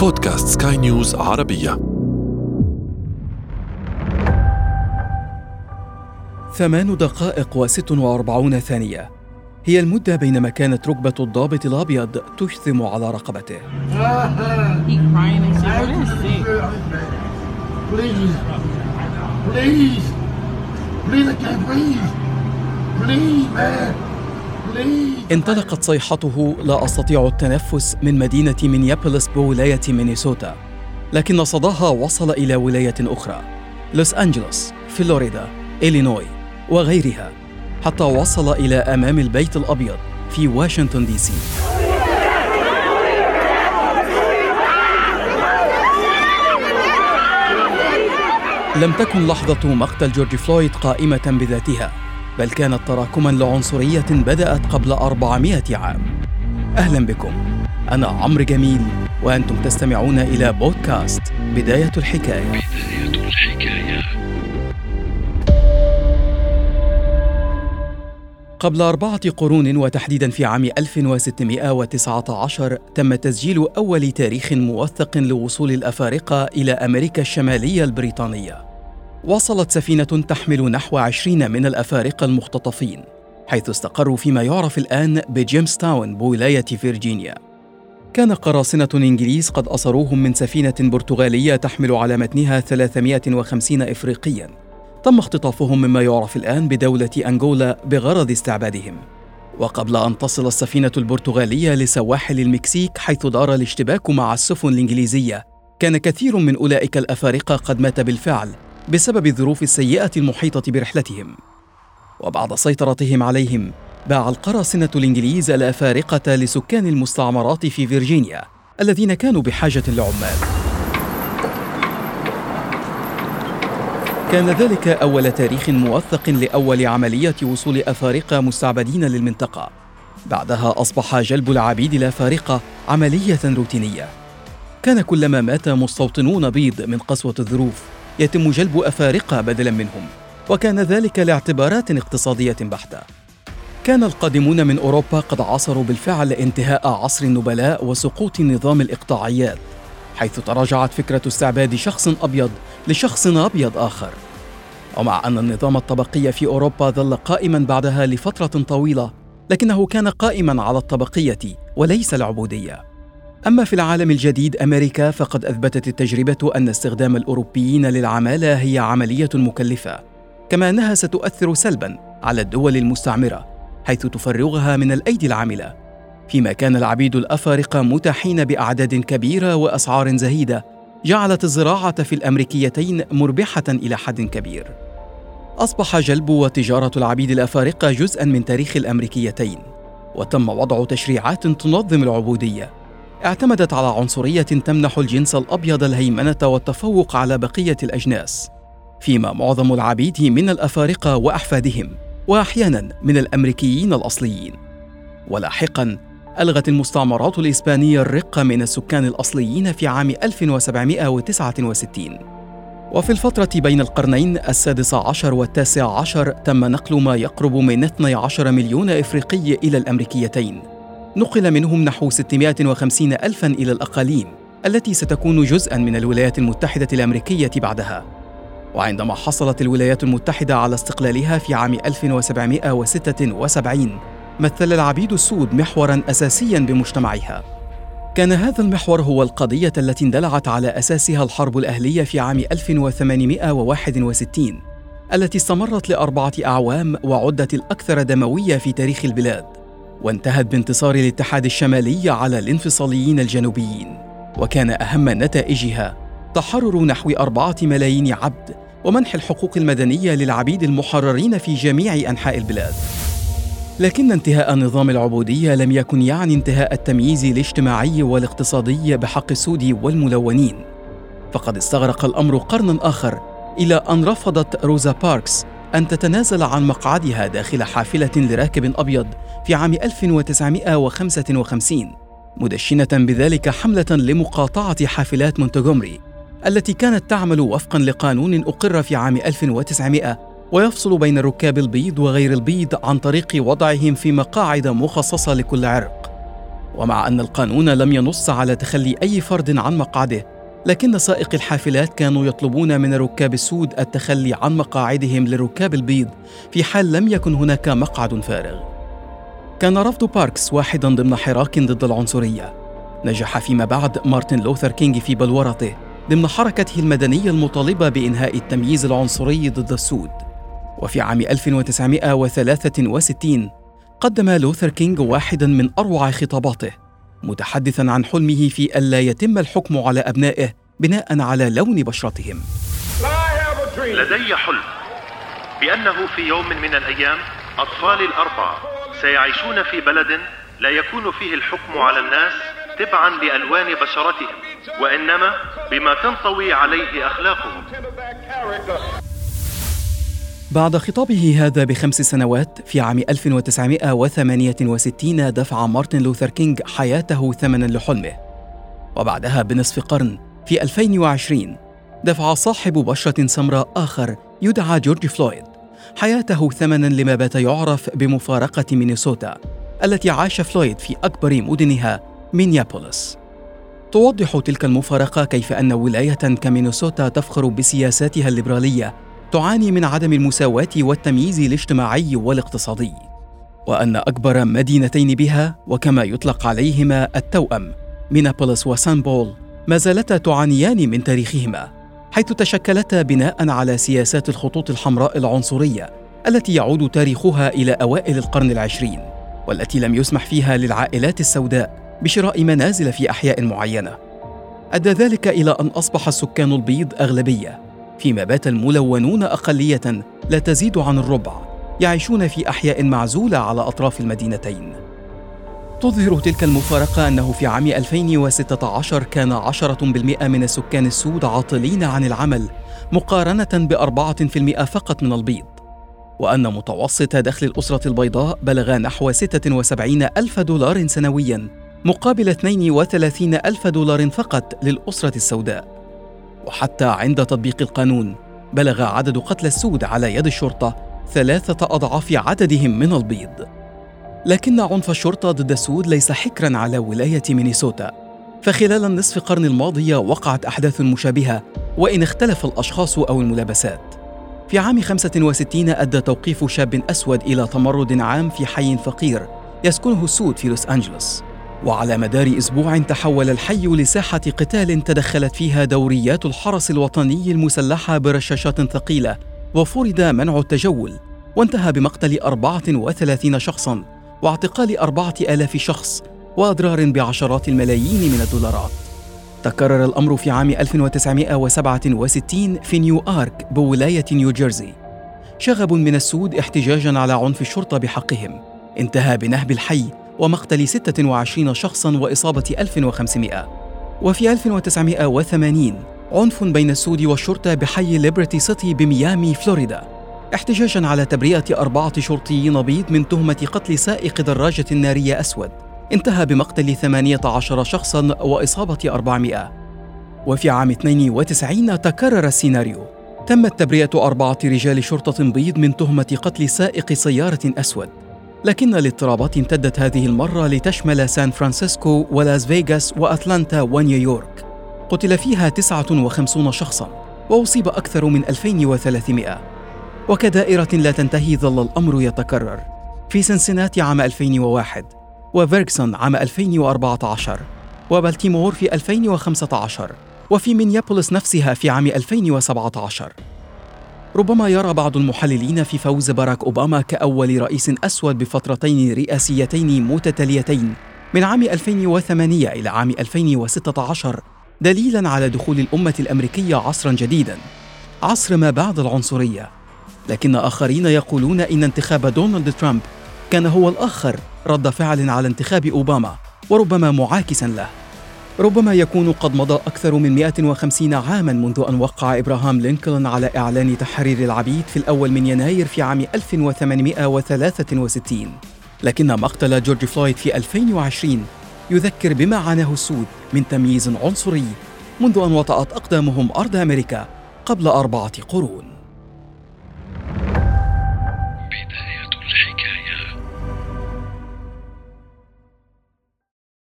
بودكاست سكاي نيوز عربية ثمان دقائق وست وأربعون ثانية هي المدة بينما كانت ركبة الضابط الأبيض تشثم على رقبته. Please. Please, I can't breathe. Please, man. انطلقت صيحته لا أستطيع التنفس من مدينة مينيابوليس بولاية مينيسوتا لكن صداها وصل إلى ولاية أخرى لوس أنجلوس، فلوريدا، إلينوي وغيرها حتى وصل إلى أمام البيت الأبيض في واشنطن دي سي. لم تكن لحظة مقتل جورج فلويد قائمة بذاتها. بل كانت تراكما لعنصرية بدأت قبل 400 عام. أهلا بكم. أنا عمرو جميل وأنتم تستمعون إلى بودكاست بداية الحكاية. قبل أربعة قرون وتحديدا في عام 1619 تم تسجيل أول تاريخ موثق لوصول الأفارقة إلى أمريكا الشمالية البريطانية. وصلت سفينة تحمل نحو عشرين من الأفارقة المختطفين حيث استقروا فيما يعرف الآن بجيمس تاون بولاية فيرجينيا. كان قراصنة إنجليز قد أسروهم من سفينة برتغالية تحمل على متنها 350 إفريقياً. تم اختطافهم مما يعرف الآن بدولة أنغولا بغرض استعبادهم. وقبل أن تصل السفينة البرتغالية لسواحل المكسيك حيث دار الاشتباك مع السفن الإنجليزية كان كثير من أولئك الأفارقة قد مات بالفعل. بسبب الظروف السيئة المحيطة برحلتهم. وبعد سيطرتهم عليهم باع القراصنة الإنجليز الأفارقة لسكان المستعمرات في فيرجينيا الذين كانوا بحاجة لعمال. كان ذلك أول تاريخ موثق لأول عملية وصول أفارقة مستعبدين للمنطقة. بعدها أصبح جلب العبيد الأفارقة عملية روتينية. كان كلما مات مستوطنون بيض من قسوة الظروف يتم جلب أفارقة بدلا منهم وكان ذلك لاعتبارات اقتصادية بحتة. كان القادمون من أوروبا قد عاصروا بالفعل انتهاء عصر النبلاء وسقوط نظام الإقطاعيات حيث تراجعت فكرة استعباد شخص أبيض لشخص أبيض آخر. ومع أن النظام الطبقي في أوروبا ظل قائما بعدها لفترة طويلة لكنه كان قائما على الطبقية وليس العبودية. أما في العالم الجديد أمريكا فقد أثبتت التجربة أن استخدام الأوروبيين للعمالة هي عملية مكلفة كما أنها ستؤثر سلبا على الدول المستعمرة حيث تفرغها من الأيدي العاملة فيما كان العبيد الأفارقة متاحين بأعداد كبيرة وأسعار زهيدة جعلت الزراعة في الأمريكيتين مربحة إلى حد كبير. أصبح جلب وتجارة العبيد الأفارقة جزءًا من تاريخ الأمريكيتين، وتم وضع تشريعات تنظم العبودية. اعتمدت على عنصرية تمنح الجنس الأبيض الهيمنة والتفوق على بقية الأجناس، فيما معظم العبيد من الأفارقة وأحفادهم، وأحياناً من الأمريكيين الأصليين. ولاحقاً ألغت المستعمرات الإسبانية الرقة من السكان الأصليين في عام 1769 وفي الفترة بين القرنين السادس عشر والتاسع عشر تم نقل ما يقرب من 12 مليون إفريقي إلى الأمريكيتين نقل منهم نحو 650 ألفا إلى الأقاليم التي ستكون جزءا من الولايات المتحدة الأمريكية بعدها. وعندما حصلت الولايات المتحدة على استقلالها في عام 1776 مثل العبيد السود محورا اساسيا بمجتمعها. كان هذا المحور هو القضية التي اندلعت على أساسها الحرب الأهلية في عام 1861 التي استمرت لأربعة أعوام وعدت الأكثر دموية في تاريخ البلاد. وانتهت بانتصار الاتحاد الشمالي على الانفصاليين الجنوبيين وكان أهم نتائجها تحرر نحو أربعة ملايين عبد ومنح الحقوق المدنية للعبيد المحررين في جميع أنحاء البلاد. لكن انتهاء نظام العبودية لم يكن يعني انتهاء التمييز الاجتماعي والاقتصادي بحق السود والملونين. فقد استغرق الأمر قرنا آخر إلى أن رفضت روزا باركس أن تتنازل عن مقعدها داخل حافلة لراكب أبيض في عام 1955 مدشنة بذلك حملة لمقاطعة حافلات مونتغومري التي كانت تعمل وفقا لقانون أقر في عام 1900 ويفصل بين الركاب البيض وغير البيض عن طريق وضعهم في مقاعد مخصصة لكل عرق. ومع أن القانون لم ينص على تخلي أي فرد عن مقعده لكن سائق الحافلات كانوا يطلبون من الركاب السود التخلي عن مقاعدهم للركاب البيض في حال لم يكن هناك مقعد فارغ. كان رفض باركس واحدا ضمن حراك ضد العنصرية. نجح فيما بعد مارتن لوثر كينج في بلورته ضمن حركته المدنية المطالبة بإنهاء التمييز العنصري ضد السود. وفي عام 1963 قدم لوثر كينج واحدا من أروع خطاباته. متحدثا عن حلمه في ألا يتم الحكم على أبنائه بناء على لون بشرتهم. لدي حلم بأنه في يوم من الأيام أطفالي الأربعة سيعيشون في بلد لا يكون فيه الحكم على الناس تبعا لألوان بشرتهم وإنما بما تنطوي عليه أخلاقهم. بعد خطابه هذا بخمس سنوات في عام 1968 دفع مارتن لوثر كينج حياته ثمنا لحلمه. وبعدها بنصف قرن في 2020 دفع صاحب بشرة سمراء آخر يدعى جورج فلويد. حياته ثمنا لما بات يعرف بمفارقة مينيسوتا التي عاش فلويد في أكبر مدنها مينيابوليس. توضح تلك المفارقة كيف أن ولاية كمينيسوتا تفخر بسياساتها الليبرالية تعاني من عدم المساواة والتمييز الاجتماعي والاقتصادي وأن أكبر مدينتين بها وكما يطلق عليهما التوأم مينيابوليس وسان بول ما زالتا تعانيان من تاريخهما حيث تشكلتا بناء على سياسات الخطوط الحمراء العنصرية التي يعود تاريخها إلى أوائل القرن العشرين والتي لم يسمح فيها للعائلات السوداء بشراء منازل في أحياء معينة. أدى ذلك إلى أن أصبح السكان البيض أغلبية فيما بات الملونون أقلية لا تزيد عن الربع يعيشون في أحياء معزولة على أطراف المدينتين. تظهر تلك المفارقة أنه في عام 2016 كان 10% من السكان السود عاطلين عن العمل مقارنة بأربعة في المئة فقط من البيض. وأن متوسط دخل الأسرة البيضاء بلغ نحو 76 ألف دولار سنوياً مقابل 32 ألف دولار فقط للأسرة السوداء. وحتى عند تطبيق القانون بلغ عدد قتلى السود على يد الشرطة ثلاثة أضعاف عددهم من البيض. لكن عنف الشرطة ضد السود ليس حكرا على ولاية مينيسوتا. فخلال النصف قرن الماضي وقعت أحداث مشابهة وإن اختلف الأشخاص أو الملابسات. في عام 65 أدى توقيف شاب أسود إلى تمرد عام في حي فقير يسكنه السود في لوس أنجلوس. وعلى مدار أسبوع تحول الحي لساحة قتال تدخلت فيها دوريات الحرس الوطني المسلحة برشاشات ثقيلة وفرض منع التجول وانتهى بمقتل 34 شخصا واعتقال أربعة آلاف شخص وأضرار بعشرات الملايين من الدولارات. تكرر الأمر في عام 1967 في نيوآرك بولاية نيوجيرسي. شغب من السود احتجاجا على عنف الشرطة بحقهم. انتهى بنهب الحي ومقتل 26 شخصا وإصابة 1500 وفي 1980 عنف بين السود والشرطة بحي ليبرتي سيتي بميامي فلوريدا. احتجاجا على تبرئة أربعة شرطيين بيض من تهمة قتل سائق دراجة نارية أسود. انتهى بمقتل 18 شخصا وإصابة 400 وفي عام 92 تكرر السيناريو. تمت تبرئة أربعة رجال شرطة بيض من تهمة قتل سائق سيارة أسود. لكن الاضطرابات امتدت هذه المرة لتشمل سان فرانسيسكو ولاس فيغاس وأتلانتا ونيويورك. قتل فيها 59 شخصا وأصيب أكثر من 2300 وكدائرة لا تنتهي ظل الأمر يتكرر. في سنسناتي عام 2001 وفيرغسون عام 2014 وبالتيمور في 2015 وفي مينيابوليس نفسها في عام 2017 ربما يرى بعض المحللين في فوز باراك أوباما كأول رئيس أسود بفترتين رئاسيتين متتاليتين من عام 2008 إلى عام 2016 دليلا على دخول الأمة الأمريكية عصرا جديدا عصر ما بعد العنصرية. لكن آخرين يقولون إن انتخاب دونالد ترامب كان هو الآخر رد فعل على انتخاب أوباما وربما معاكسا له. ربما يكون قد مضى أكثر من 150 عاما منذ أن وقع إبراهام لينكولن على إعلان تحرير العبيد في الأول من يناير في عام 1863 لكن مقتل جورج فلويد في 2020 يذكر بما عاناه السود من تمييز عنصري منذ أن وطأت أقدامهم أرض أمريكا قبل أربعة قرون.